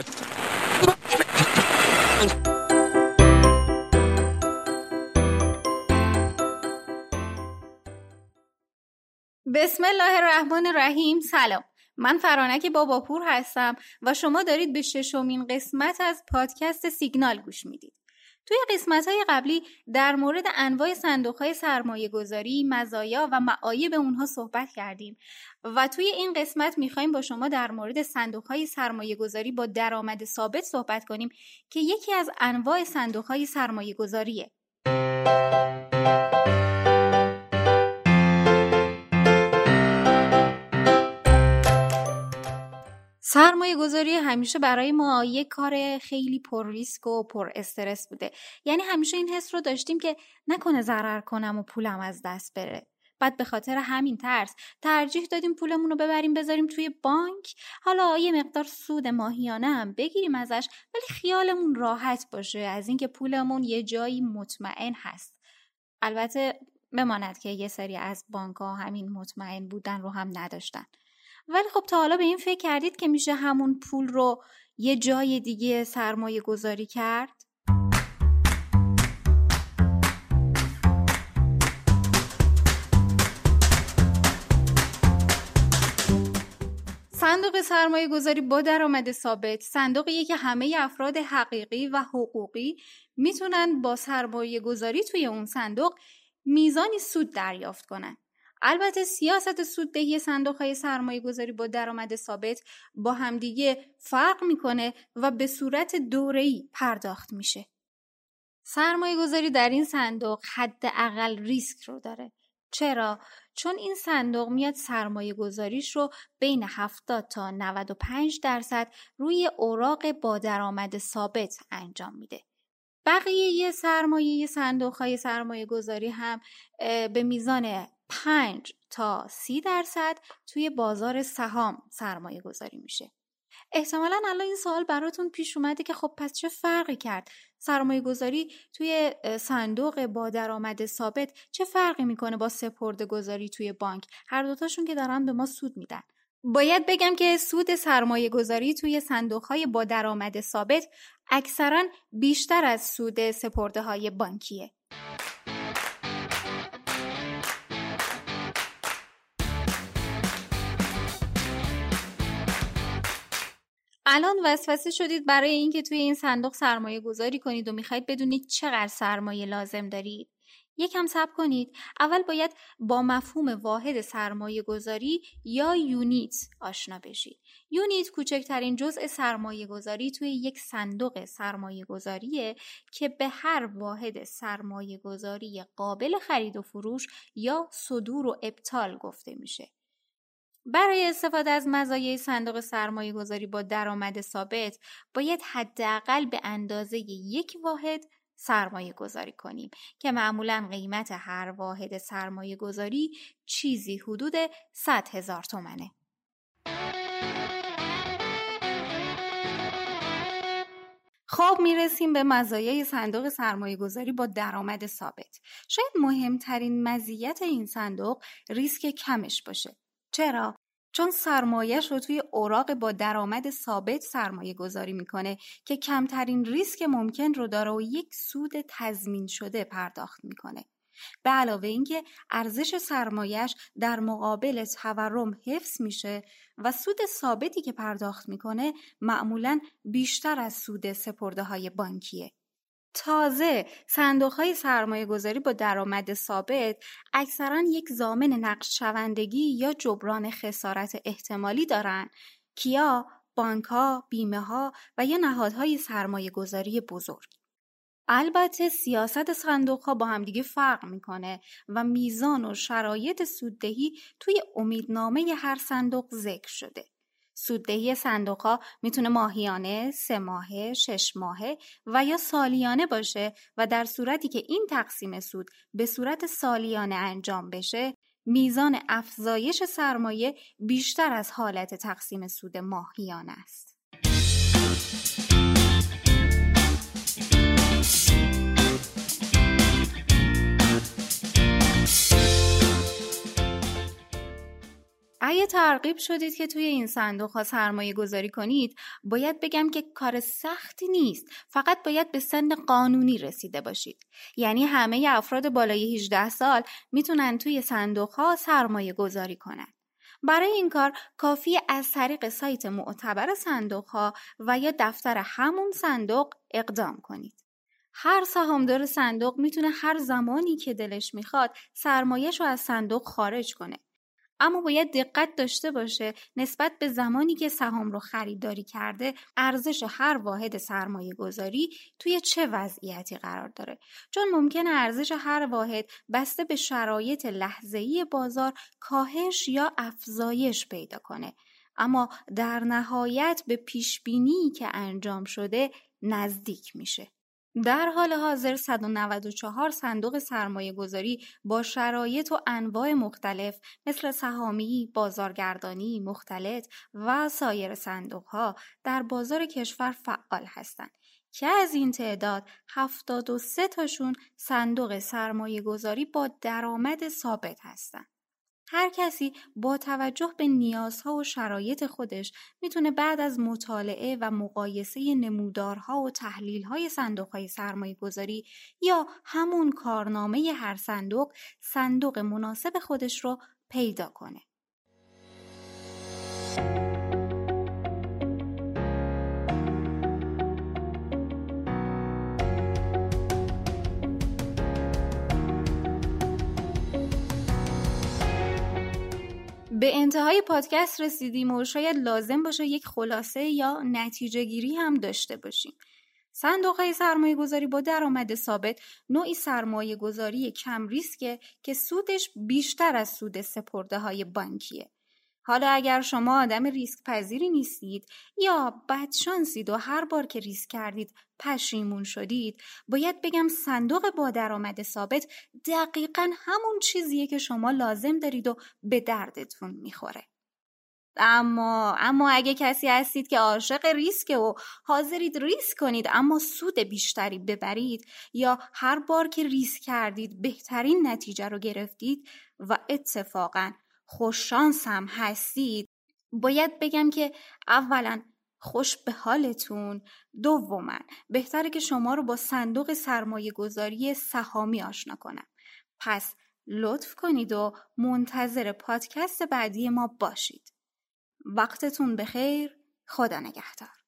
بسم الله الرحمن الرحیم. سلام. من فرانک باباپور هستم و شما دارید به ششمین قسمت از پادکست سیگنال گوش می‌دید. توی قسمت های قبلی در مورد انواع صندوق های سرمایه گذاری، مزایا و معایب اونها صحبت کردیم و توی این قسمت می‌خوایم با شما در مورد صندوق های سرمایه گذاری با درآمد ثابت صحبت کنیم که یکی از انواع صندوق های سرمایه گذاریه. سرمایه گذاری همیشه برای ما یک کار خیلی پر ریسک و پر استرس بوده. یعنی همیشه این حس رو داشتیم که نکنه ضرر کنم و پولم از دست بره. بعد به خاطر همین ترس ترجیح دادیم پولمون رو ببریم بذاریم توی بانک. حالا یه مقدار سود ماهیانه هم بگیریم ازش ولی خیالمون راحت باشه از اینکه پولمون یه جایی مطمئن هست. البته بماند که یه سری از بانک ها همین مطمئن بودن رو هم نداشتن. ولی خب تا حالا به این فکر کردید که میشه همون پول رو یه جای دیگه سرمایه گذاری کرد؟ صندوق سرمایه گذاری با درآمد ثابت صندوقیه که همه افراد حقیقی و حقوقی می‌تونن با سرمایه گذاری توی اون صندوق میزانی سود دریافت کنن. البته سیاست سوددهی صندوق های سرمایه گذاری با درآمد ثابت با همدیگه فرق می‌کنه و به صورت دوره‌ای پرداخت میشه. سرمایه گذاری در این صندوق حداقل ریسک رو داره. چرا؟ چون این صندوق میاد سرمایه گذاریش رو بین 70 تا 95 درصد روی اوراق با درآمد ثابت انجام میده. بقیه سرمایه صندوق های سرمایه گذاری هم به میزان 5 تا 30 درصد توی بازار سهام سرمایه گذاری میشه. احتمالا الان این سوال براتون پیش اومده که خب پس چه فرقی کرد؟ سرمایه گذاری توی صندوق با درآمد ثابت چه فرقی می‌کنه با سپرده گذاری توی بانک؟ هر دوتاشون که دارن به ما سود میدن. باید بگم که سود سرمایه گذاری توی صندوق های با درآمد ثابت اکثرا بیشتر از سود سپرده های بانکیه. الان وسوسه شدید برای اینکه توی این صندوق سرمایه گذاری کنید و می‌خواید بدونید چقدر سرمایه لازم دارید. یکم صبر کنید. اول باید با مفهوم واحد سرمایه گذاری یا یونیت آشنا بشید. یونیت کوچکترین جزء سرمایه گذاری توی یک صندوق سرمایه گذاریه که به هر واحد سرمایه گذاری قابل خرید و فروش یا صدور و ابطال گفته میشه. برای استفاده از مزایای صندوق سرمایه گذاری با درآمد ثابت باید حداقل به اندازه یک واحد سرمایه گذاری کنیم که معمولا قیمت هر واحد سرمایه گذاری چیزی حدود 100 هزار تومنه. خب می‌رسیم به مزایای صندوق سرمایه گذاری با درآمد ثابت. شاید مهمترین مزیت این صندوق ریسک کمش باشه. چرا؟ چون سرمایهش رو توی اوراق با درآمد ثابت سرمایه گذاری می‌کنه که کمترین ریسک ممکن رو داره و یک سود تضمین شده پرداخت می‌کنه. به علاوه اینکه ارزش سرمایهش در مقابل تورم حفظ میشه و سود ثابتی که پرداخت می‌کنه معمولا بیشتر از سود سپرده های بانکیه. تازه صندوق های سرمایه گذاری با درآمد ثابت اکثرا یک زامن نقش شوندگی یا جبران خسارت احتمالی دارند کیا بانک ها، بیمه ها و یا نهادهای سرمایه گذاری بزرگ. البته سیاست صندوق ها با همدیگه فرق می‌کنه و میزان و شرایط سوددهی توی امیدنامه هر صندوق ذکر شده. سوددهی ها می‌تونه ماهیانه، سه ماهه، شش ماهه و یا سالیانه باشه و در صورتی که این تقسیم سود به صورت سالیانه انجام بشه میزان افزایش سرمایه بیشتر از حالت تقسیم سود ماهیانه است. ترغیب شدید که توی این صندوق ها سرمایه گذاری کنید باید بگم که کار سختی نیست. فقط باید به سن قانونی رسیده باشید. یعنی همه افراد بالای 18 سال می‌تونن توی صندوق ها سرمایه گذاری کنن. برای این کار کافی از طریق سایت معتبر صندوق ها و یا دفتر همون صندوق اقدام کنید. هر سهامدار صندوق می‌تونه هر زمانی که دلش می‌خواد سرمایهش رو از صندوق خارج کنه. اما باید دقت داشته باشه نسبت به زمانی که سهام رو خریداری کرده ارزش هر واحد سرمایه گذاری توی چه وضعیتی قرار داره؟ چون ممکنه ارزش هر واحد بسته به شرایط لحظه‌ای بازار کاهش یا افزایش پیدا کنه. اما در نهایت به پیشبینی که انجام شده نزدیک میشه. در حال حاضر 194 صندوق سرمایه گذاری با شرایط و انواع مختلف مثل سهامی، بازارگردانی، مختلط و سایر صندوق ها در بازار کشور فعال هستند که از این تعداد 73 تاشون صندوق سرمایه گذاری با درآمد ثابت هستند. هر کسی با توجه به نیازها و شرایط خودش می‌تونه بعد از مطالعه و مقایسه نمودارها و تحلیلهای صندوقهای سرمایه گذاری یا همون کارنامه هر صندوق صندوق مناسب خودش رو پیدا کنه. به انتهای پادکست رسیدیم و شاید لازم باشه یک خلاصه یا نتیجه گیری هم داشته باشیم. صندوق های سرمایه گذاری با درآمد ثابت نوعی سرمایه گذاری کم ریسکه که سودش بیشتر از سود سپرده های بانکیه. حالا اگر شما آدم ریسک پذیری نیستید یا بدشانسید و هر بار که ریسک کردید پشیمون شدید باید بگم صندوق با درآمد ثابت دقیقا همون چیزیه که شما لازم دارید و به دردتون می‌خوره. اما اما اگه کسی هستید که عاشق ریسک و حاضرید ریسک کنید اما سود بیشتری ببرید یا هر بار که ریسک کردید بهترین نتیجه رو گرفتید و اتفاقا خوششانس هم هستید؟ باید بگم که اولا خوش به حالتون دوما بهتره که شما رو با صندوق سرمایه گذاری سهامی آشنا کنم. پس لطف کنید و منتظر پادکست بعدی ما باشید. وقتتون بخیر خدا نگهدار.